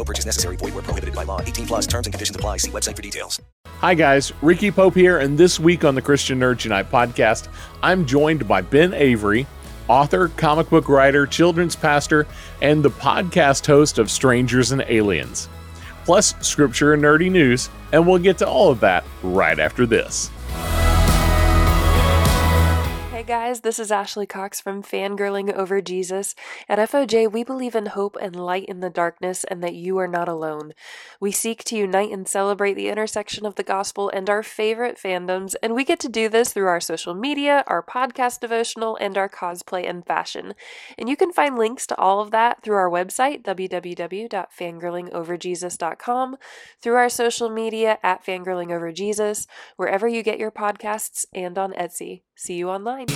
No purchase necessary. Void where prohibited by law. 18 plus terms and conditions apply. See website for details. Hi, guys. Ricky Pope here. And this week on the Christian Nerd Unite podcast, I'm joined by Ben Avery, author, comic book writer, children's pastor, and the podcast host of Strangers and Aliens plus scripture and nerdy news, and we'll get to all of that right after this. Guys, this is Ashley Cox from Fangirling Over Jesus. At FOJ, we believe in hope and light in the darkness and that you are not alone. We seek to unite and celebrate the intersection of the gospel and our favorite fandoms, and we get to do this through our social media, our podcast devotional, and our cosplay and fashion. And you can find links to all of that through our website, www.fangirlingoverjesus.com, through our social media at Fangirling Over Jesus, wherever you get your podcasts, and on Etsy. See you online.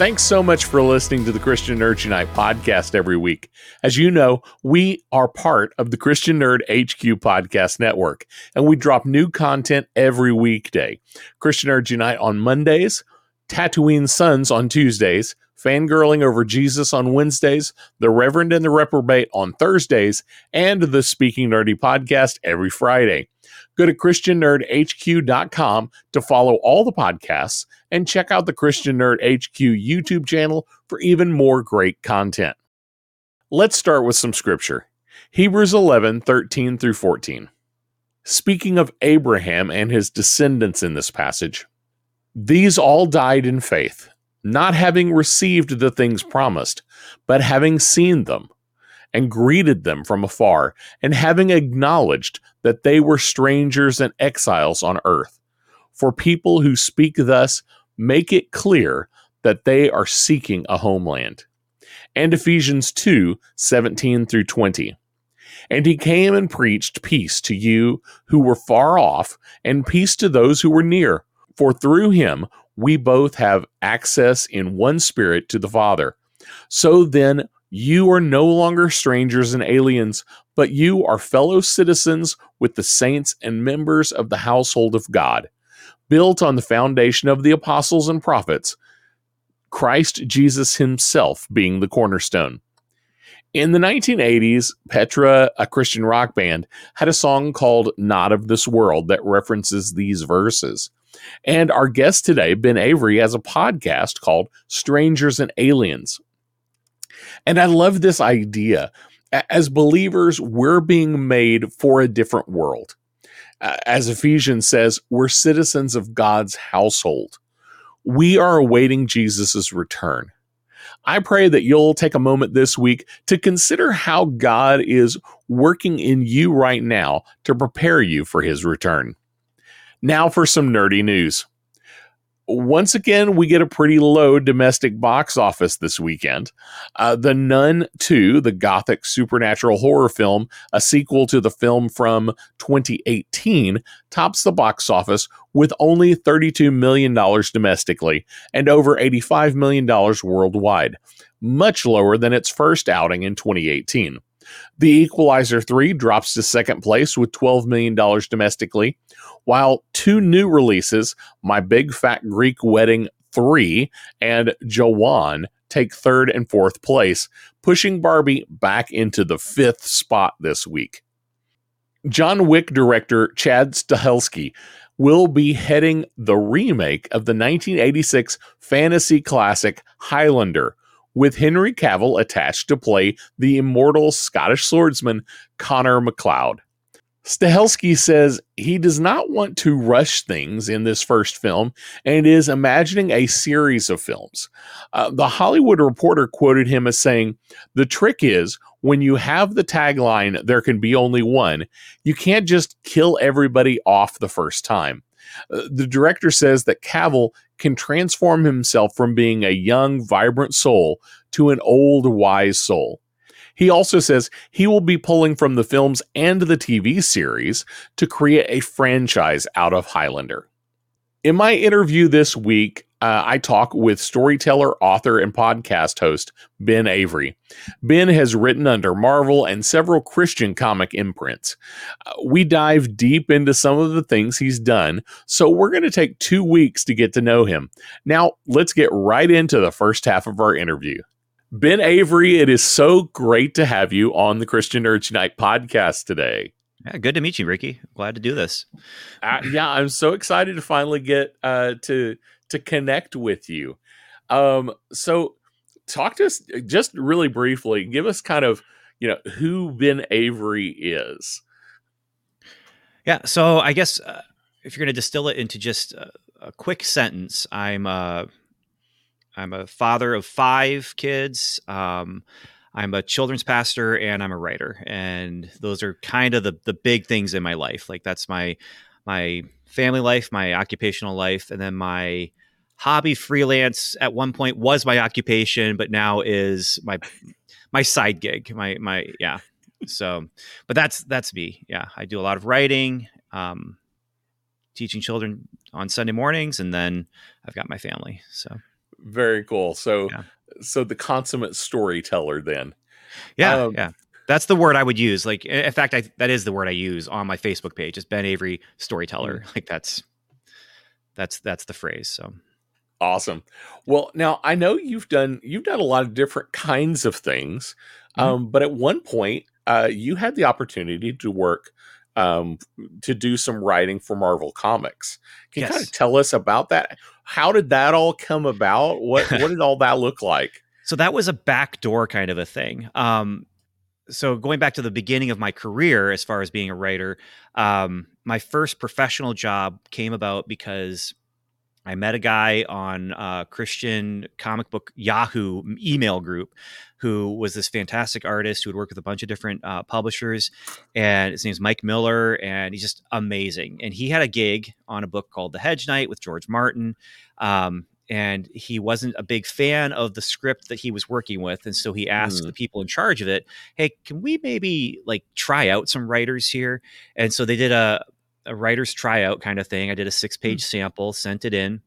Thanks so much for listening to the Christian Nerd Unite podcast every week. As you know, we are part of the Christian Nerd HQ podcast network, and we drop new content every weekday. Christian Nerd Unite on Mondays, Tatooine Sons on Tuesdays, Fangirling Over Jesus on Wednesdays, The Reverend and the Reprobate on Thursdays, and the Speaking Nerdy podcast every Friday. Go to ChristianNerdHQ.com to follow all the podcasts and check out the Christian Nerd HQ YouTube channel for even more great content. Let's start with some scripture Hebrews 11 13 through 14. Speaking of Abraham and his descendants in this passage, these all died in faith, not having received the things promised, but having seen them and greeted them from afar, and having acknowledged that they were strangers and exiles on earth. For people who speak thus make it clear that they are seeking a homeland. And Ephesians 2 17 through 20. And he came and preached peace to you who were far off, and peace to those who were near. For through him we both have access in one spirit to the Father. So then, you are no longer strangers and aliens, but you are fellow citizens with the saints and members of the household of God, built on the foundation of the apostles and prophets, Christ Jesus himself being the cornerstone. In the 1980s, Petra, a Christian rock band, had a song called Not of This World that references these verses. And our guest today, Ben Avery, has a podcast called Strangers and Aliens and I love this idea. As believers, we're being made for a different world. As Ephesians says, we're citizens of God's household. We are awaiting Jesus' return. I pray that you'll take a moment this week to consider how God is working in you right now to prepare you for his return. Now for some nerdy news once again, we get a pretty low domestic box office this weekend. Uh, the Nun 2, the gothic supernatural horror film, a sequel to the film from 2018, tops the box office with only $32 million domestically and over $85 million worldwide, much lower than its first outing in 2018. The Equalizer 3 drops to second place with $12 million domestically, while two new releases, My Big Fat Greek Wedding 3 and Jawan, take third and fourth place, pushing Barbie back into the fifth spot this week. John Wick director Chad Stahelski will be heading the remake of the 1986 fantasy classic Highlander, with Henry Cavill attached to play the immortal Scottish swordsman Connor MacLeod. Stahelski says he does not want to rush things in this first film and is imagining a series of films. Uh, the Hollywood Reporter quoted him as saying, The trick is when you have the tagline, there can be only one, you can't just kill everybody off the first time. Uh, the director says that Cavill can transform himself from being a young, vibrant soul to an old, wise soul. He also says he will be pulling from the films and the TV series to create a franchise out of Highlander. In my interview this week, uh, I talk with storyteller, author, and podcast host Ben Avery. Ben has written under Marvel and several Christian comic imprints. Uh, we dive deep into some of the things he's done, so we're going to take two weeks to get to know him. Now, let's get right into the first half of our interview. Ben Avery, it is so great to have you on the Christian Nerd Unite podcast today. Yeah, good to meet you, Ricky. Glad to do this. Uh, yeah, I'm so excited to finally get uh, to to connect with you. Um, so, talk to us just really briefly. Give us kind of you know who Ben Avery is. Yeah, so I guess uh, if you're going to distill it into just a, a quick sentence, I'm uh, I'm a father of five kids. Um, I'm a children's pastor and I'm a writer, and those are kind of the the big things in my life. Like that's my my family life, my occupational life, and then my hobby freelance at one point was my occupation, but now is my my side gig. My my yeah. So, but that's that's me. Yeah, I do a lot of writing, um, teaching children on Sunday mornings, and then I've got my family. So very cool. So, yeah. so the consummate storyteller then. Yeah, um, yeah. That's the word I would use. Like, in fact, I, that is the word I use on my Facebook page. It's Ben Avery storyteller. Mm. Like that's that's that's the phrase. So awesome. Well, now I know you've done you've done a lot of different kinds of things, mm-hmm. um, but at one point uh, you had the opportunity to work um, to do some writing for Marvel Comics. Can yes. you kind of tell us about that? How did that all come about? What what did all that look like? So that was a backdoor kind of a thing. Um, so going back to the beginning of my career as far as being a writer, um, my first professional job came about because I met a guy on uh, Christian comic book Yahoo email group who was this fantastic artist who would work with a bunch of different uh, publishers. And his name's Mike Miller, and he's just amazing. And he had a gig on a book called The Hedge Knight with George Martin. Um, and he wasn't a big fan of the script that he was working with and so he asked mm. the people in charge of it hey can we maybe like try out some writers here and so they did a, a writer's tryout kind of thing i did a six page mm. sample sent it in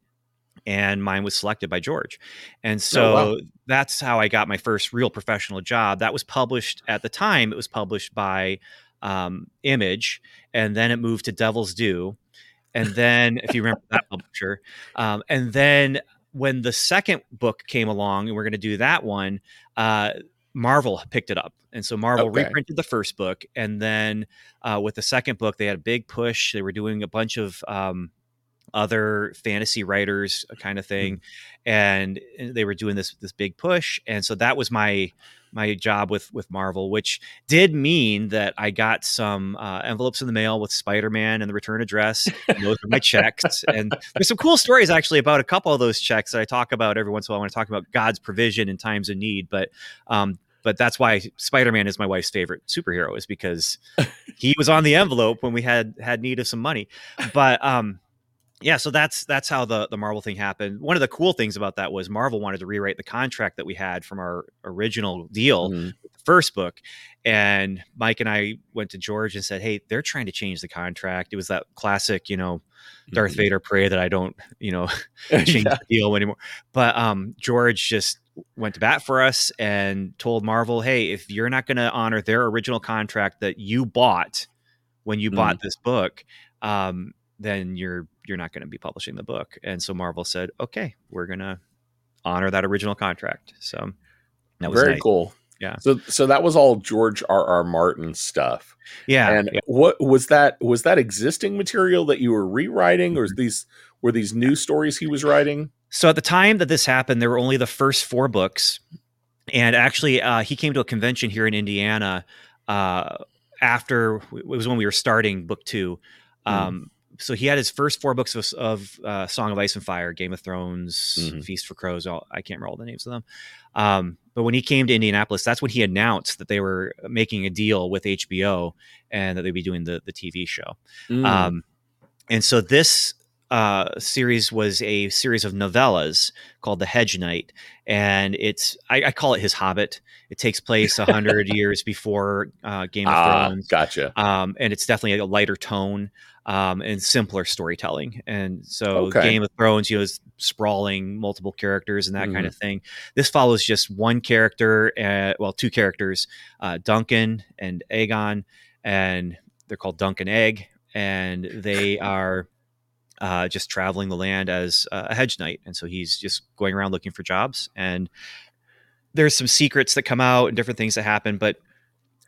and mine was selected by George. And so oh, wow. that's how I got my first real professional job. That was published at the time, it was published by um, Image, and then it moved to Devil's Due. And then, if you remember that publisher, um, and then when the second book came along, and we're going to do that one, uh, Marvel picked it up. And so Marvel okay. reprinted the first book. And then uh, with the second book, they had a big push. They were doing a bunch of um, other fantasy writers uh, kind of thing mm-hmm. and they were doing this this big push and so that was my my job with with marvel which did mean that i got some uh, envelopes in the mail with spider-man and the return address and those were my checks and there's some cool stories actually about a couple of those checks that i talk about every once in a while when i talk about god's provision in times of need but um, but that's why Spider-Man is my wife's favorite superhero is because he was on the envelope when we had had need of some money. But um, yeah, so that's that's how the the Marvel thing happened. One of the cool things about that was Marvel wanted to rewrite the contract that we had from our original deal, mm-hmm. first book, and Mike and I went to George and said, "Hey, they're trying to change the contract." It was that classic, you know, Darth mm-hmm. Vader pray that I don't, you know, change yeah. the deal anymore. But um, George just went to bat for us and told Marvel, "Hey, if you're not going to honor their original contract that you bought when you Mm. bought this book, um, then you're you're not going to be publishing the book." And so Marvel said, "Okay, we're going to honor that original contract." So that was Very nice. cool. Yeah. So so that was all George R. R. Martin stuff. Yeah, And yeah. what was that? Was that existing material that you were rewriting, or these were these new stories he was writing? So at the time that this happened, there were only the first four books, and actually, uh, he came to a convention here in Indiana uh, after it was when we were starting book two. Um, So he had his first four books of, of uh, Song of Ice and Fire, Game of Thrones, Mhm. Feast for Crows. All, I can't remember all the names of them. Um, but when he came to Indianapolis, that's when he announced that they were making a deal with HBO and that they'd be doing the the TV show. Mm. Um, and so this uh, series was a series of novellas called The Hedge Knight, and it's I, I call it his Hobbit. It takes place a hundred years before uh, Game of ah, Thrones, gotcha. um, and it's definitely a lighter tone um, and simpler storytelling. And so Okay. Game of Thrones, you know, is sprawling, multiple characters and that kind Mhm. of thing. This follows just one character, uh, well, two characters, uh, Duncan and Aegon, and they're called Dunk and Egg, and they are uh, just traveling the land as a hedge knight. And so he's just going around looking for jobs. And there's some secrets that come out and different things that happen, but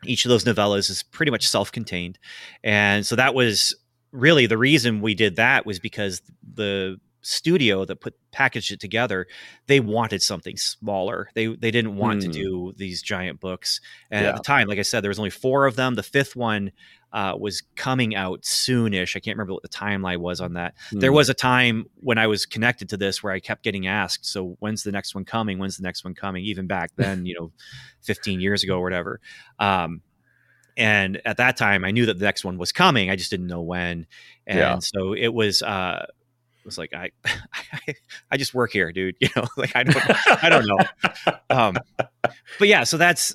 each of those novellas is pretty much self-contained. And so that was really the reason we did that was because the studio that put packaged it together they wanted something smaller they they didn't want to Hmm. do these giant books and Yeah. at the time like i said there was only four of them the fifth one uh, was coming out soonish i can't remember what the timeline was on that there Hmm. was a time when I was connected to this where I kept getting asked, so when's the next one coming? When's the next one coming? Even back then, you know, 15 years ago or whatever. Um, and at that time, I knew that the next one was coming. I just didn't know when. And Yeah. so it was, uh, it was like, I, I, I just work here, dude. You know, like I don't, I don't know. Um, but yeah, so that's,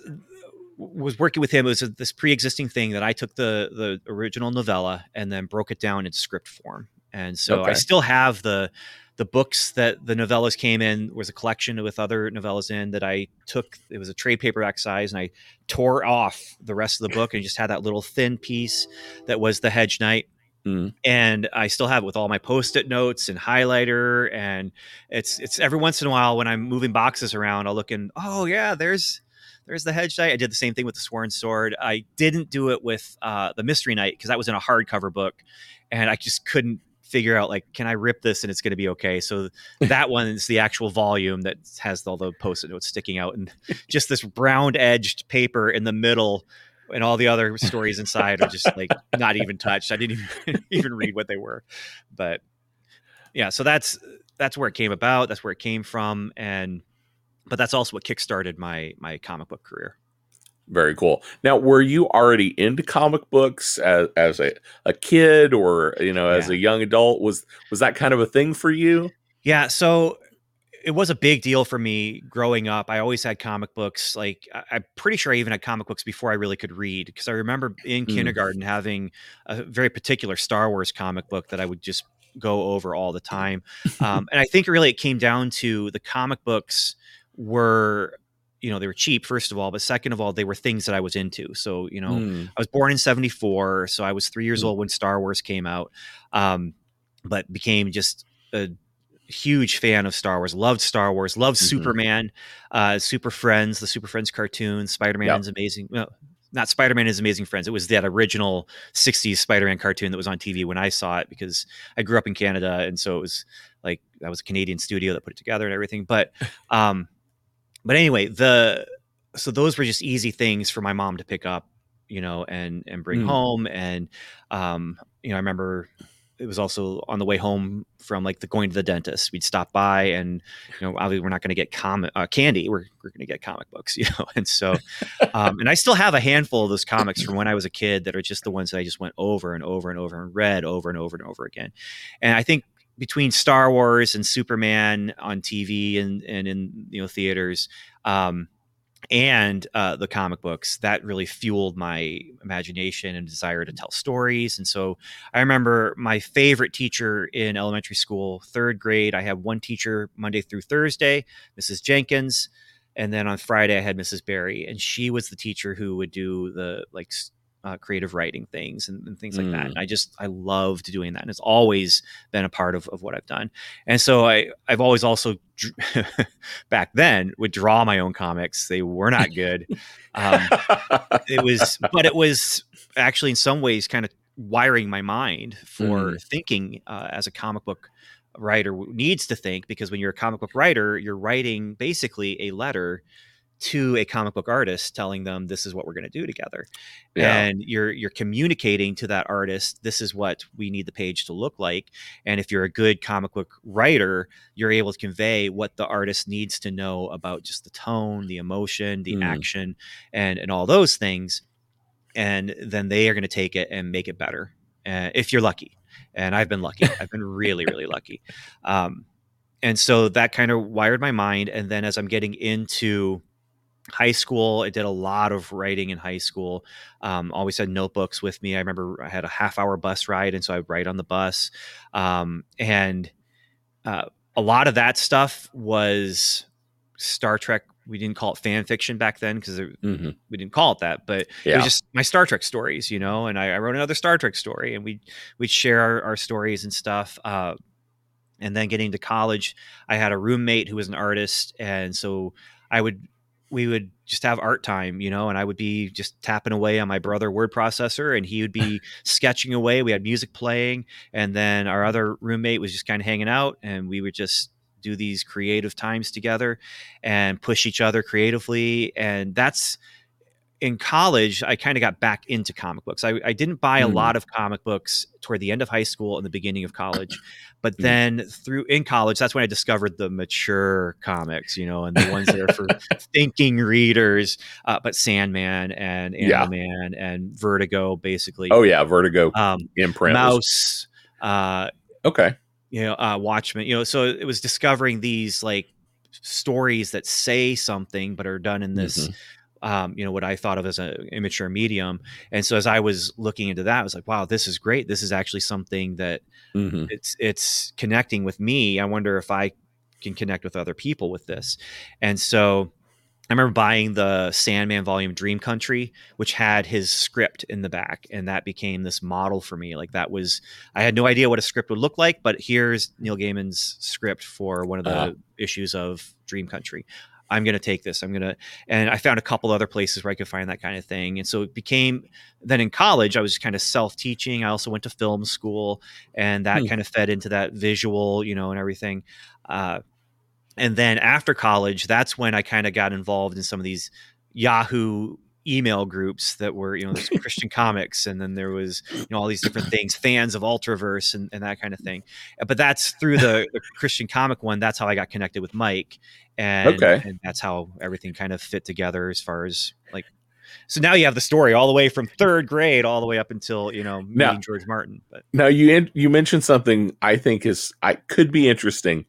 was working with him. It was a, this pre-existing thing that I took the the original novella and then broke it down in script form. And so I still have the the books that the novellas came in was a collection with other novellas in that I took. It was a trade paperback size, and I tore off the rest of the book and just had that little thin piece that was the Hedge Knight. Mm. And I still have it with all my post-it notes and highlighter, and it's it's every once in a while when I'm moving boxes around, I'll look and oh yeah, there's there's the hedge knight. I did the same thing with the sworn sword. I didn't do it with uh, the mystery knight because that was in a hardcover book, and I just couldn't figure out like, can I rip this and it's going to be okay? So that one is the actual volume that has all the post-it notes sticking out, and just this brown edged paper in the middle. And all the other stories inside are just like not even touched. I didn't even even read what they were, but yeah. So that's that's where it came about. That's where it came from, and but that's also what kickstarted my my comic book career. Very cool. Now, were you already into comic books as, as a, a kid or you know as Yeah. a young adult? Was was that kind of a thing for you? Yeah, so it was a big deal for me growing up. I always had comic books. Like I- I'm pretty sure I even had comic books before I really could read because I remember in Mm. kindergarten having a very particular Star Wars comic book that I would just go over all the time. Um, and I think really it came down to the comic books were you know they were cheap first of all but second of all they were things that i was into so you know Mm. I was born in 74, so I was three years Mm. old when Star Wars came out, um, but became just a huge fan of Star Wars. Loved Star Wars, loved Mhm. Superman, uh, Super Friends, the Super Friends cartoon, Spider Man Yep. is amazing. Well, not Spider Man is Amazing Friends. It was that original 60s Spider Man cartoon that was on TV when I saw it because I grew up in Canada. And so it was like, that was a Canadian studio that put it together and everything. But, um, but anyway, the, so those were just easy things for my mom to pick up, you know, and, and bring Mm. home. And, um, you know, I remember it was also on the way home from like the going to the dentist. We'd stop by and, you know, obviously we're not going to get comic uh, candy. We're, we're going to get comic books, you know? And so, um, and I still have a handful of those comics from when I was a kid that are just the ones that I just went over and over and over and read over and over and over again. And I think between Star Wars and Superman on TV and, and in, you know, theaters, um, and uh, the comic books that really fueled my imagination and desire to tell stories. And so i remember my favorite teacher in elementary school third grade i had one teacher monday through thursday mrs jenkins and then on friday i had mrs barry and she was the teacher who would do the like uh, creative writing things and, and things like mm. that. And I just I loved doing that, and it's always been a part of, of what I've done. And so I I've always also back then would draw my own comics. They were not good. Um, it was, but it was actually in some ways kind of wiring my mind for mm. thinking uh, as a comic book writer needs to think because when you're a comic book writer, you're writing basically a letter to a comic book artist telling them this is what we're going to do together yeah. and you're you're communicating to that artist this is what we need the page to look like and if you're a good comic book writer you're able to convey what the artist needs to know about just the tone the emotion the mm. action and and all those things and then they are going to take it and make it better uh, if you're lucky and i've been lucky i've been really really lucky um, and so that kind of wired my mind and then as i'm getting into high school i did a lot of writing in high school um, always had notebooks with me i remember i had a half hour bus ride and so i would write on the bus um, and uh, a lot of that stuff was star trek we didn't call it fan fiction back then because mm-hmm. we didn't call it that but yeah. it was just my star trek stories you know and i, I wrote another star trek story and we we'd share our, our stories and stuff uh, and then getting to college i had a roommate who was an artist and so i would we would just have art time, you know, and I would be just tapping away on my brother word processor and he would be sketching away. We had music playing and then our other roommate was just kind of hanging out and we would just do these creative times together and push each other creatively and that's in college, I kind of got back into comic books. I, I didn't buy a mm. lot of comic books toward the end of high school and the beginning of college, but mm. then through in college, that's when I discovered the mature comics, you know, and the ones that are for thinking readers. Uh, but Sandman and Animal yeah. and Vertigo, basically. Oh yeah, Vertigo. Um, imprint. Mouse. Uh, okay. You know, uh, Watchmen. You know, so it was discovering these like stories that say something but are done in this. Mm-hmm um, you know what I thought of as an immature medium. And so as I was looking into that, I was like, wow, this is great. This is actually something that mm-hmm. it's it's connecting with me. I wonder if I can connect with other people with this. And so I remember buying the Sandman volume Dream Country, which had his script in the back, and that became this model for me. Like that was, I had no idea what a script would look like, but here's Neil Gaiman's script for one of the uh-huh. issues of Dream Country. I'm going to take this. I'm going to, and I found a couple other places where I could find that kind of thing. And so it became, then in college, I was kind of self teaching. I also went to film school and that hmm. kind of fed into that visual, you know, and everything. Uh, and then after college, that's when I kind of got involved in some of these Yahoo email groups that were you know there's christian comics and then there was you know all these different things fans of ultraverse and, and that kind of thing. But that's through the, the christian comic one that's how i got connected with mike and, okay. and that's how everything kind of fit together as far as like so now you have the story all the way from third grade all the way up until you know meeting now, george martin but now you you mentioned something i think is i could be interesting.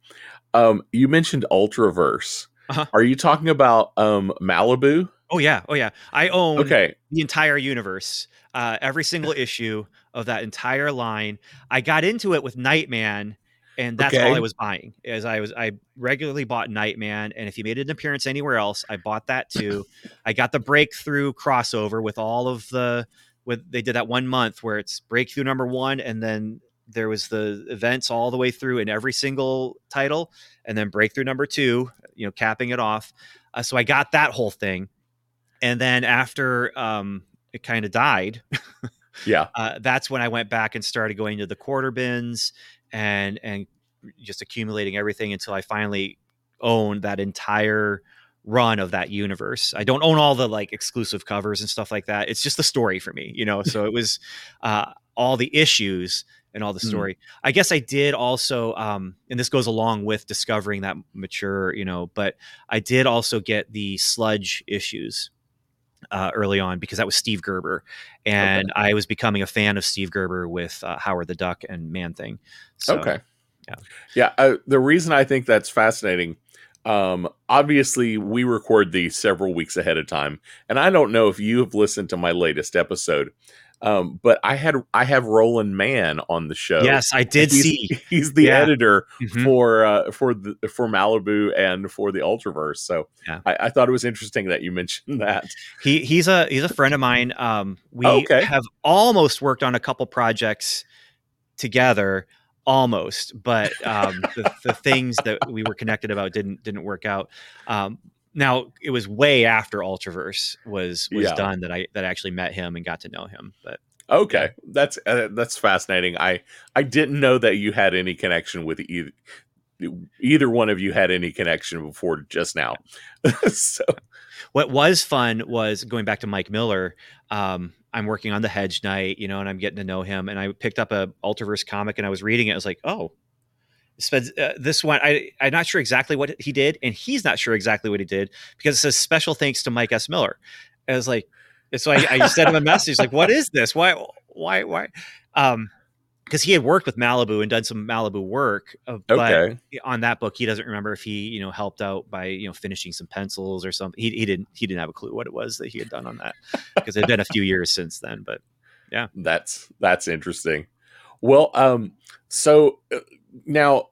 Um you mentioned ultraverse. Uh-huh. are you talking about um malibu Oh yeah, oh yeah. I own okay. the entire universe, uh, every single issue of that entire line. I got into it with Nightman, and that's all I was buying. As I was, I regularly bought Nightman, and if he made an appearance anywhere else, I bought that too. I got the breakthrough crossover with all of the. With they did that one month where it's breakthrough number one, and then there was the events all the way through in every single title, and then breakthrough number two, you know, capping it off. Uh, so I got that whole thing and then after um, it kind of died, yeah, uh, that's when I went back and started going to the quarter bins and and just accumulating everything until I finally owned that entire run of that universe. I don't own all the like exclusive covers and stuff like that. It's just the story for me, you know. So it was uh, all the issues and all the hmm. story. Mm. I guess I did also, um, and this goes along with discovering that mature, you know. But I did also get the sludge issues uh, early on because that was Steve Gerber, and okay. I was becoming a fan of Steve Gerber with uh, Howard the Duck and Man Thing. So, okay, yeah, yeah. Uh, the reason I think that's fascinating, um, obviously we record these several weeks ahead of time, and I don't know if you have listened to my latest episode. Um, but I had I have Roland Mann on the show. Yes, I did he's, see. He's the Yeah. editor Mhm. for uh, for the for Malibu and for the Ultraverse. So Yeah. I, I thought it was interesting that you mentioned that. He he's a he's a friend of mine. Um, we Okay. have almost worked on a couple projects together, almost, but um, the, the things that we were connected about didn't didn't work out. Um, now it was way after Ultraverse was was Yeah. done that I that I actually met him and got to know him. But Okay, that's uh, that's fascinating. I I didn't know that you had any connection with either either one of you had any connection before just now. so what was fun was going back to Mike Miller. Um, I'm working on the Hedge Knight, you know, and I'm getting to know him. And I picked up a Ultraverse comic and I was reading it. I was like, oh, Uh, this one, I, I'm not sure exactly what he did, and he's not sure exactly what he did because it says special thanks to Mike S. Miller. I was like, so I, I sent him a message like, what is this? Why, why, why? Um, because he had worked with Malibu and done some Malibu work, uh, but Okay. on that book, he doesn't remember if he, you know, helped out by, you know, finishing some pencils or something. He, he didn't, he didn't have a clue what it was that he had done on that because it had been a few years since then. But yeah, that's that's interesting. Well, um, so uh, now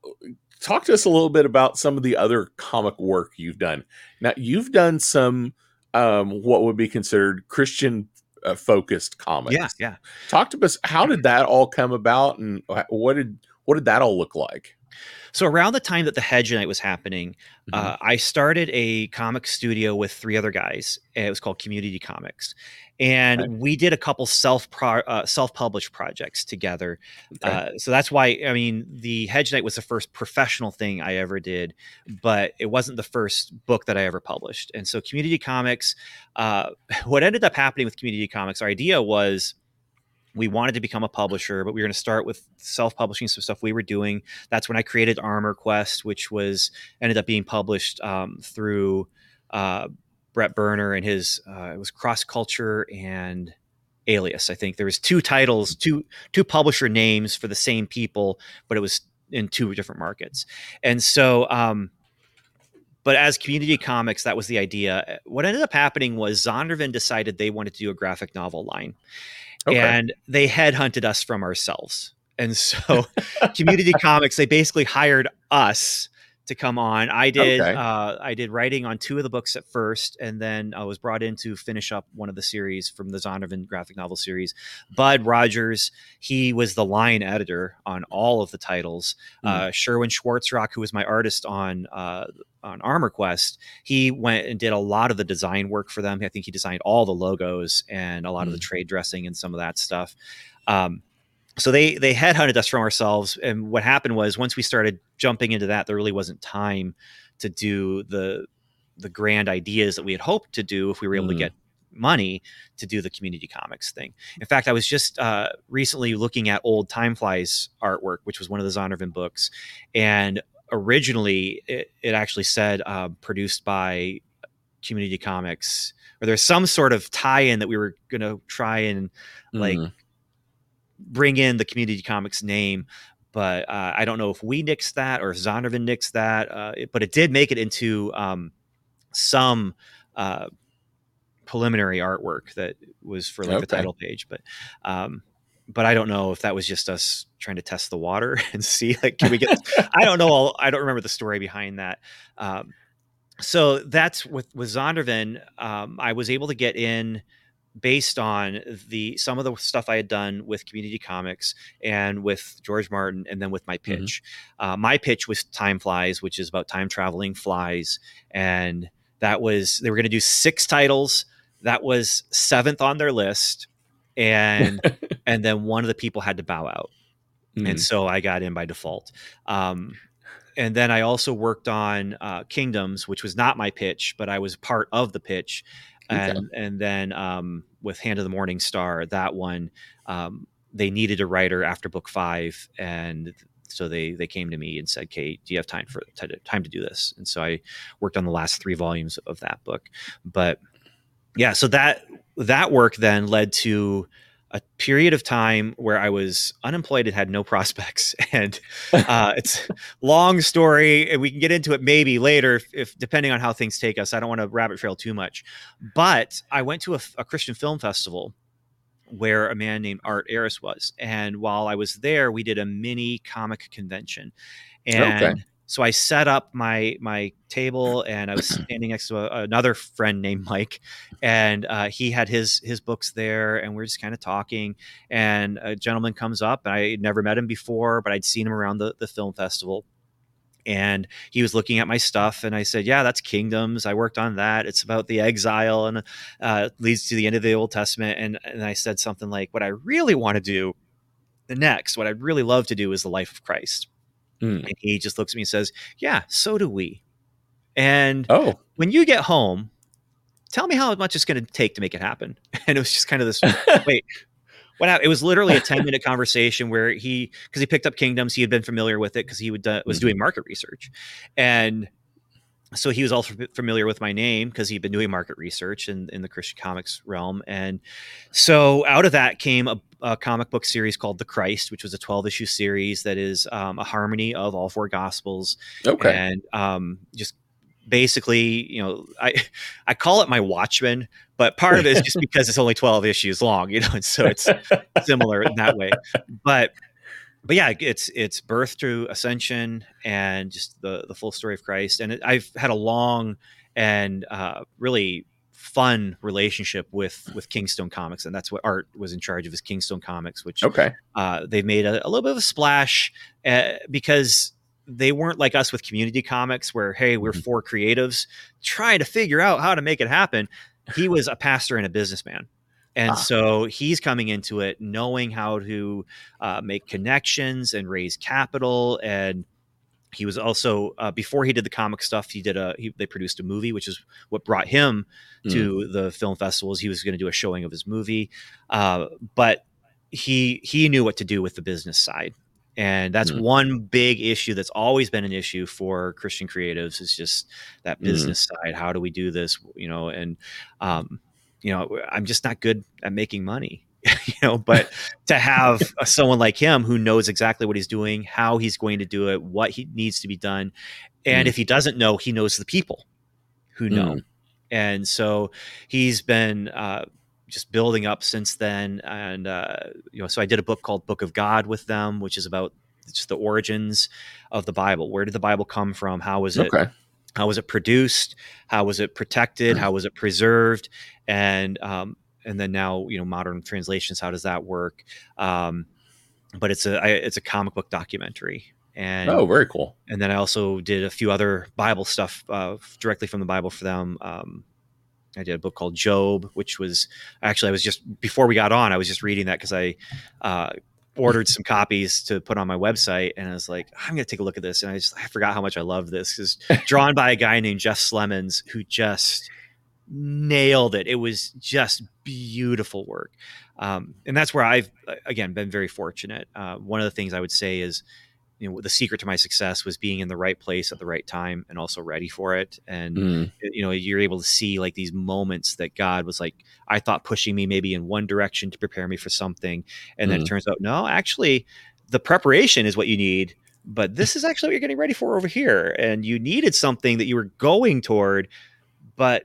talk to us a little bit about some of the other comic work you've done. Now you've done some um, what would be considered Christian uh, focused comics. yeah, yeah. Talk to us. How did that all come about, and what did what did that all look like? So around the time that the Hedge Knight was happening, uh, I started a comic studio with three other guys. It was called Community Comics, and we did a couple self uh, self published projects together. Okay. Uh, so that's why I mean the Hedge Knight was the first professional thing I ever did, but it wasn't the first book that I ever published. And so Community Comics, uh, what ended up happening with Community Comics, our idea was we wanted to become a publisher, but we were going to start with self-publishing some stuff we were doing. That's when I created Armor Quest, which was ended up being published um, through uh, Brett Burner and his uh, it was Cross Culture and Alias. I think there was two titles, two two publisher names for the same people, but it was in two different markets. And so, um, but as community comics, that was the idea. What ended up happening was Zondervan decided they wanted to do a graphic novel line Okay. and they headhunted us from ourselves. And so, Community Comics they basically hired us to come on. I did Okay. uh, I did writing on two of the books at first, and then I was brought in to finish up one of the series from the Zondervan graphic novel series. Bud Rogers, he was the line editor on all of the titles. Uh, Sherwin Schwartzrock, who was my artist on uh, on Armor Quest, he went and did a lot of the design work for them. I think he designed all the logos and a lot of the trade dressing and some of that stuff. Um, so they they headhunted us from ourselves, and what happened was once we started jumping into that, there really wasn't time to do the the grand ideas that we had hoped to do if we were able to Mm. get money to do the community comics thing. In fact, I was just uh, recently looking at old Time Flies artwork, which was one of the Zondervan books, and originally it, it actually said uh, produced by Community Comics, or there's some sort of tie-in that we were going to try and like Mhm. Bring in the Community Comics name. But uh, I don't know if we nixed that or if Zondervan nixed that. Uh, it- but it did make it into um, some uh, preliminary artwork that was for like the title page. But um, but I don't know if that was just us trying to test the water and see like can we get. I don't know. All, I don't remember the story behind that. Um, so that's with with Zondervan. Um, I was able to get in based on the some of the stuff I had done with Community Comics and with George Martin, and then with my pitch. Uh, my pitch was Time Flies, which is about time traveling flies, and that was they were going to do six titles. That was seventh on their list, and and then one of the people had to bow out, Mhm. and so I got in by default. Um, and then I also worked on uh, Kingdoms, which was not my pitch, but I was part of the pitch. Okay. And and then um, with Hand of the Morning Star, that one um, they needed a writer after book five, and so they they came to me and said, "Kate, do you have time for ti- time to do this?" And so I worked on the last three volumes of that book. But yeah, so that that work then led to a period of time where I was unemployed and had no prospects. And uh, it's long story, and we can get into it maybe later, if, if, depending on how things take us. I don't want to rabbit trail too much, but I went to a, a Christian film festival where a man named Art Ayris was, and while I was there, we did a mini comic convention, and. Okay so I set up my my table, and I was standing next to a, another friend named Mike, and uh, he had his his books there, and we are just kind of talking. And a gentleman comes up, and I had never met him before, but I'd seen him around the the film festival and he was looking at my stuff and i said yeah that's kingdoms i worked on that it's about the exile and uh, leads to the end of the old testament and, and i said something like what i really want to do the next what i'd really love to do is the life of christ Mm. And he just looks at me and says, Yeah, so do we. And oh, when you get home, tell me how much it's going to take to make it happen. And it was just kind of this wait, what happened? It was literally a 10 minute conversation where he, because he picked up Kingdoms, he had been familiar with it because he would, uh, was mm doing market research. And so he was also familiar with my name because he'd been doing market research in, in the Christian comics realm. And so out of that came a, a comic book series called The Christ, which was a 12 issue series that is um, a harmony of all four gospels. Okay. And um, just basically, you know, I, I call it my Watchmen, but part of it is just because it's only 12 issues long, you know, and so it's similar in that way. But but yeah, it's it's birth to ascension and just the the full story of Christ. And it, I've had a long and uh, really fun relationship with with Kingstone Comics, and that's what Art was in charge of his Kingstone Comics, which okay, uh, they've made a, a, little bit of a splash uh, because they weren't like us with community comics where hey we're mm-hmm. four creatives trying to figure out how to make it happen he was a pastor and a businessman and ah. so he's coming into it knowing how to uh, make connections and raise capital. And he was also uh, before he did the comic stuff, he did a he, they produced a movie, which is what brought him mm. to the film festivals. He was going to do a showing of his movie, uh, but he he knew what to do with the business side. And that's mm. one big issue that's always been an issue for Christian creatives is just that mm. business mm. side. How do we do this? You know, and um, you know, I'm just not good at making money. you know, but to have someone like him who knows exactly what he's doing, how he's going to do it, what he needs to be done, and mm. if he doesn't know, he knows the people who know. Mm. And so he's been uh, just building up since then. And uh, you know, so I did a book called Book of God with them, which is about just the origins of the Bible. Where did the Bible come from? How was it? Okay how was it produced how was it protected how was it preserved and um, and then now you know modern translations how does that work um, but it's a I, it's a comic book documentary and oh very cool and then i also did a few other bible stuff uh, directly from the bible for them um, I did a book called Job, which was actually I was just before we got on. I was just reading that because I uh, ordered some copies to put on my website and I was like, I'm going to take a look at this. And I just, I forgot how much I love this because drawn by a guy named Jeff Slemons who just nailed it. It was just beautiful work. Um, and that's where I've, again, been very fortunate. Uh, one of the things I would say is, you know the secret to my success was being in the right place at the right time and also ready for it and mm. you know you're able to see like these moments that god was like i thought pushing me maybe in one direction to prepare me for something and mm. then it mm. turns out no actually the preparation is what you need but this is actually what you're getting ready for over here and you needed something that you were going toward but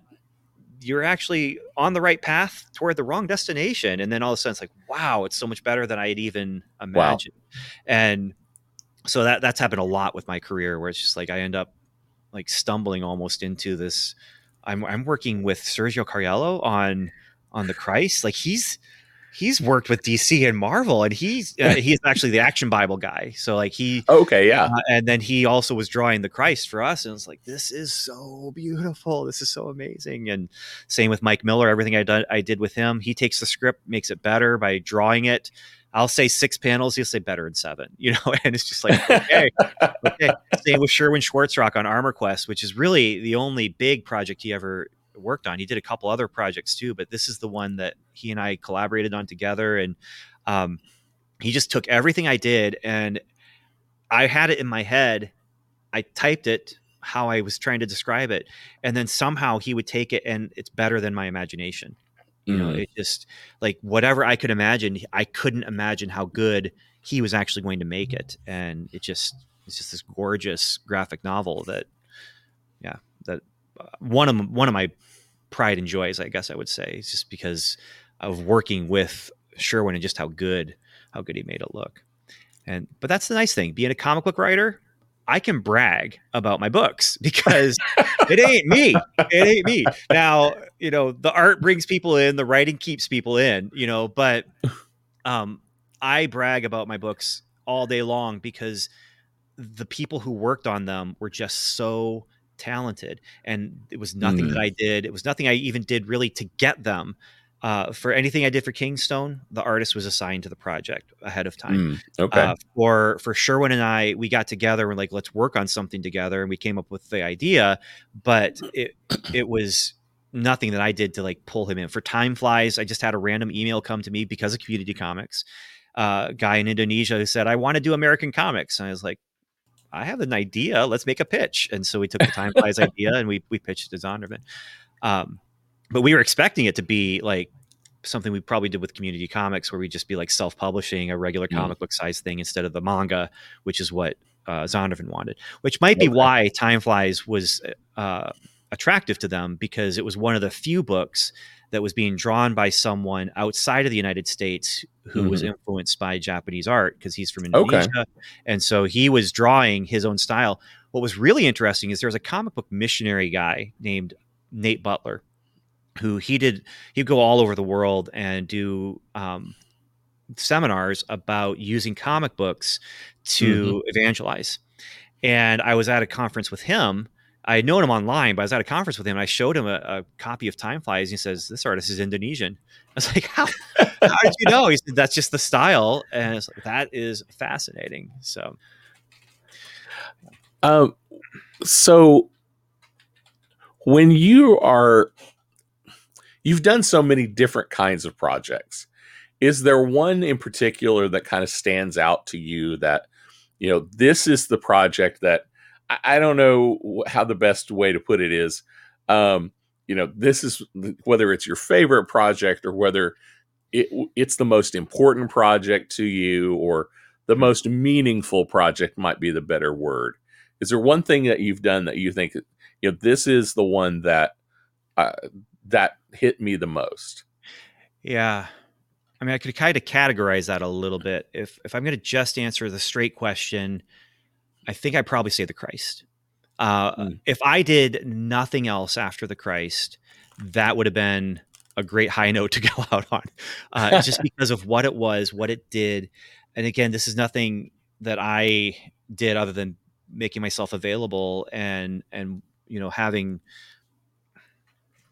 you're actually on the right path toward the wrong destination and then all of a sudden it's like wow it's so much better than i had even imagined wow. and so that that's happened a lot with my career where it's just like I end up like stumbling almost into this. I'm I'm working with Sergio Cariello on on the Christ. Like he's he's worked with DC and Marvel, and he's uh, he's actually the Action Bible guy. So like he okay, yeah. Uh, and then he also was drawing the Christ for us, and it's like this is so beautiful. This is so amazing. And same with Mike Miller. Everything I done I did with him, he takes the script, makes it better by drawing it, I'll say six panels, he'll say better than seven, you know, and it's just like, okay, okay. Same with Sherwin Schwartzrock on Armor Quest, which is really the only big project he ever worked on. He did a couple other projects too, but this is the one that he and I collaborated on together. And um, he just took everything I did and I had it in my head. I typed it how I was trying to describe it. And then somehow he would take it and it's better than my imagination You know, Mhm. it just like whatever I could imagine, I couldn't imagine how good he was actually going to make it, and it just it's just this gorgeous graphic novel that, yeah, that one of one of my pride and joys, I guess I would say, is just because of working with Sherwin and just how good how good he made it look. And but that's the nice thing, being a comic book writer, I can brag about my books because it ain't me. It ain't me. Now, you know, the art brings people in, the writing keeps people in, you know, but um I brag about my books all day long because the people who worked on them were just so talented and it was nothing that Mm. I did. It was nothing I even did really to get them. Uh, for anything I did for Kingstone, the artist was assigned to the project ahead of time. Mm, okay. Uh, for for Sherwin and I, we got together and like, let's work on something together, and we came up with the idea. But it it was nothing that I did to like pull him in. For Time Flies, I just had a random email come to me because of Community Comics, uh, guy in Indonesia who said, I want to do American comics, and I was like. I have an idea. Let's make a pitch. And so we took the Time Flies idea and we we pitched it to Zondervan. Um, but we were expecting it to be like something we probably did with community comics where we'd just be like self-publishing a regular Mm. comic book size thing instead of the manga which is what uh, Zondervan wanted which might be Okay. why time flies was uh, attractive to them because it was one of the few books that was being drawn by someone outside of the united states who was Mhm. influenced by japanese art because he's from Okay. indonesia and so he was drawing his own style what was really interesting is there was a comic book missionary guy named nate butler who he did he'd go all over the world and do um, seminars about using comic books to evangelize and i was at a conference with him i had known him online but i was at a conference with him and i showed him a, a copy of time flies and he says this artist is indonesian. I was like how, how did you know? He said that's just the style and like, that is fascinating. So Um, so when you are, you've done so many different kinds of projects. Is there one in particular that kind of stands out to you that, you know, this is the project that I, don't know how the best way to put it is. Um, you know, this is whether it's your favorite project or whether it, it's the most important project to you or the most meaningful project might be the better word is there one thing that you've done that you think you know this is the one that uh, that hit me the most Yeah. I mean, I could kind of categorize that a little bit. If if I'm going to just answer the straight question, I think I'd probably say the Christ. Uh, Mm. If I did nothing else after the Christ, that would have been a great high note to go out on, uh, just because of what it was, what it did. And again, this is nothing that I did other than making myself available and and you know having,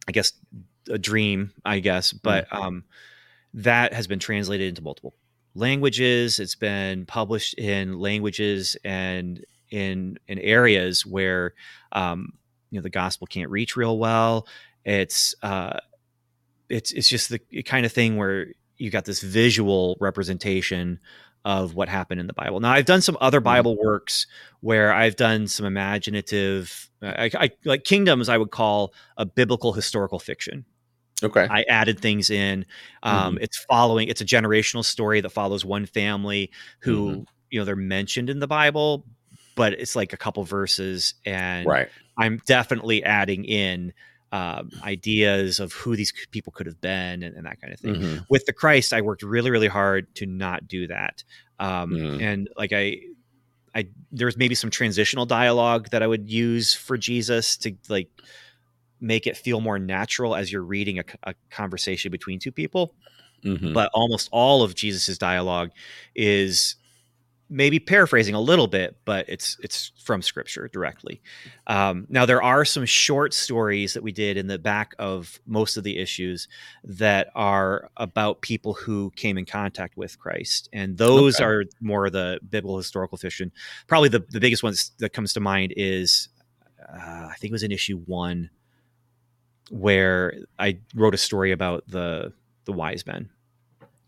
I guess, a dream. I guess, but um, that has been translated into multiple languages. It's been published in languages and in in areas where um, you know the gospel can't reach real well. It's uh, it's it's just the kind of thing where you got this visual representation of what happened in the Bible. Now, I've done some other Bible works where I've done some imaginative, I, I, like Kingdoms. I would call a biblical historical fiction. Okay I added things in. Um, It's following. It's a generational story that follows one family who you know they're mentioned in the Bible, but it's like a couple verses, and right I'm definitely adding in um, ideas of who these people could have been and, and that kind of thing. Mhm. With the Christ, I worked really, really hard to not do that. Um, Mm. And like I, I there was maybe some transitional dialogue that I would use for Jesus to like make it feel more natural as you're reading a conversation between two people. Mhm. But almost all of Jesus's dialogue is maybe paraphrasing a little bit, but it's it's from Scripture directly. Um, now there are some short stories that we did in the back of most of the issues that are about people who came in contact with Christ, and those Okay. are more the biblical historical fiction. Probably the the biggest one that comes to mind is uh, I think it was in issue one where I wrote a story about the the wise men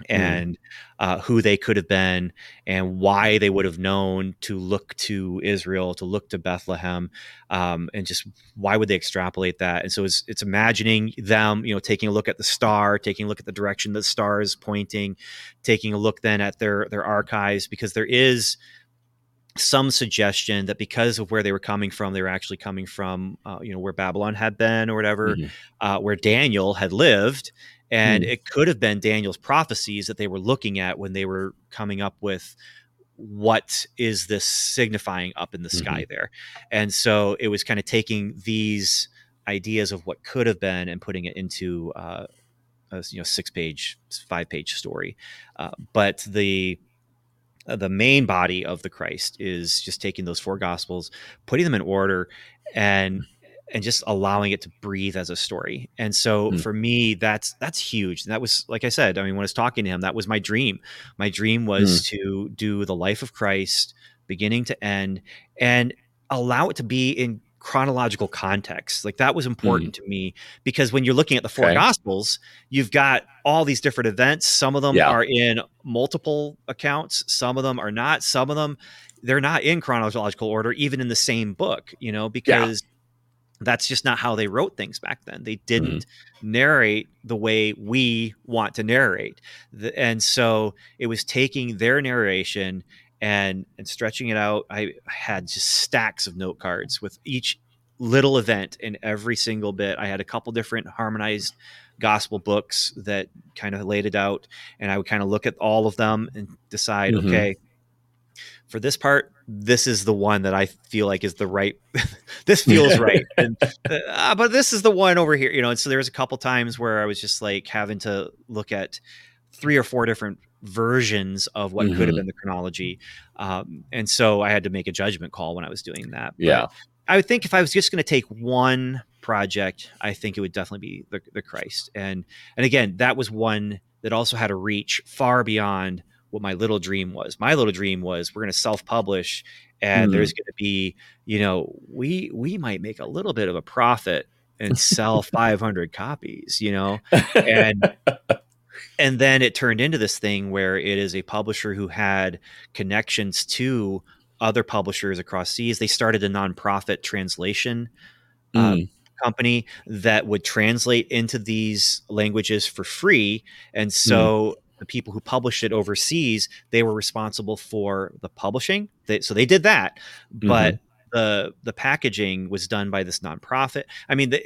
and uh, who they could have been and why they would have known to look to Israel, to look to Bethlehem, um, and just why would they extrapolate that? And so it's, it's imagining them, you know, taking a look at the star, taking a look at the direction the star is pointing, taking a look then at their their archives because there is some suggestion that because of where they were coming from, they were actually coming from, uh, you know, where Babylon had been or whatever, Mm-hmm. uh, where Daniel had lived. And Hmm. it could have been Daniel's prophecies that they were looking at when they were coming up with what is this signifying up in the sky Mm-hmm. there. And so it was kind of taking these ideas of what could have been and putting it into uh, a you know six page, five page story. Uh, but the uh, the main body of the Christ is just taking those four gospels, putting them in order, and and just allowing it to breathe as a story. And so Hmm. for me, that's that's huge. And that was like I said. I mean, when I was talking to him, that was my dream. My dream was to do the life of Christ, beginning to end, and allow it to be in chronological context. Like that was important mm. to me because when you're looking at the four Okay. gospels, you've got all these different events. Some of them Yeah. are in multiple accounts, some of them are not. Some of them they're not in chronological order even in the same book, you know, because that's just not how they wrote things back then. They didn't mm. narrate the way we want to narrate. The- and so it was taking their narration and and stretching it out. I had just stacks of note cards with each little event in every single bit. I had a couple different harmonized gospel books that kind of laid it out and I would kind of look at all of them and decide, Mhm. okay, for this part, this is the one that I feel like is the right. this feels right, and uh, but this is the one over here, you know. And so there was a couple times where I was just like having to look at three or four different versions of what could have Mhm. been the chronology, um, and so I had to make a judgment call when I was doing that. But Yeah. I would think if I was just going to take one project, I think it would definitely be the, the Christ. And and again, that was one that also had a reach far beyond what my little dream was. My little dream was we're going to self-publish and Mhm. there's going to be, you know, we we might make a little bit of a profit and sell 500 copies, you know. And and then it turned into this thing where it is a publisher who had connections to other publishers across seas. They started a nonprofit translation uh, Mm. company that would translate into these languages for free. And so the people who published it overseas, they were responsible for the publishing. They, so they did that, but the the packaging was done by this nonprofit. I mean, the,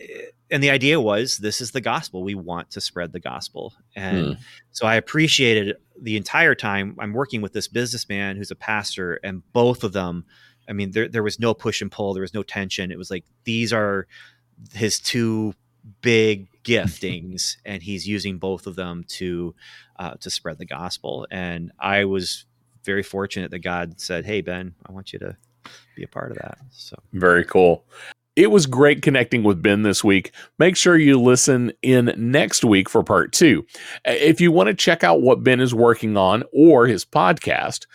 and the idea was this is the gospel. We want to spread the gospel, and so I appreciated the entire time I'm working with this businessman who's a pastor, and both of them. I mean, there there was no push and pull. There was no tension. It was like these are his two big giftings, and he's using both of them to uh, to spread the gospel. And I was very fortunate that God said, "Hey, Ben, I want you to be a part of that." So Very cool. It was great connecting with Ben this week. Make sure you listen in next week for part two. Uh, If you want to check out what Ben is working on or his podcast,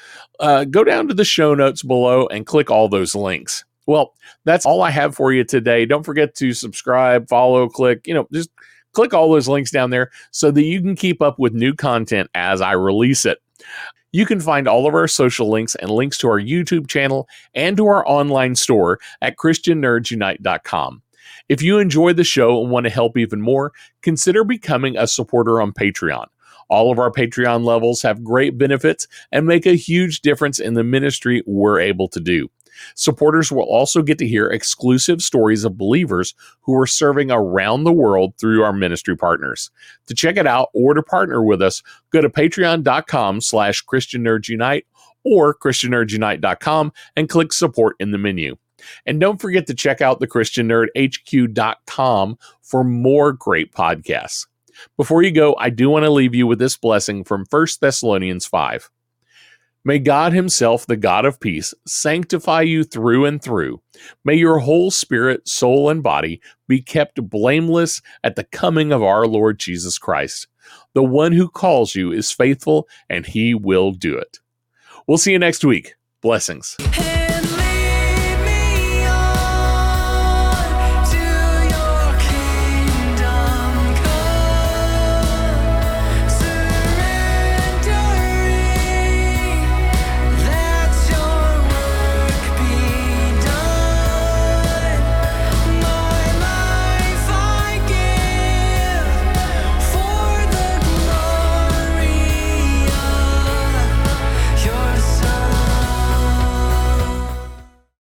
uh, go down to the show notes below and click all those links. Well, that's all I have for you today. Don't forget to subscribe, follow, click, you know, just click all those links down there so that you can keep up with new content as I release it. You can find all of our social links and links to our YouTube channel and to our online store at ChristianNerdsUnite.com. If you enjoy the show and want to help even more, consider becoming a supporter on Patreon. All of our Patreon levels have great benefits and make a huge difference in the ministry we're able to do. Supporters will also get to hear exclusive stories of believers who are serving around the world through our ministry partners. To check it out or to partner with us, go to patreon.com slash Christian Nerds Unite or ChristianNerdsUnite.com and click support in the menu. And don't forget to check out the ChristianNerdHQ.com for more great podcasts. Before you go, I do want to leave you with this blessing from 1 Thessalonians 5. May God Himself, the God of peace, sanctify you through and through. May your whole spirit, soul, and body be kept blameless at the coming of our Lord Jesus Christ. The one who calls you is faithful, and He will do it. We'll see you next week. Blessings. Hey,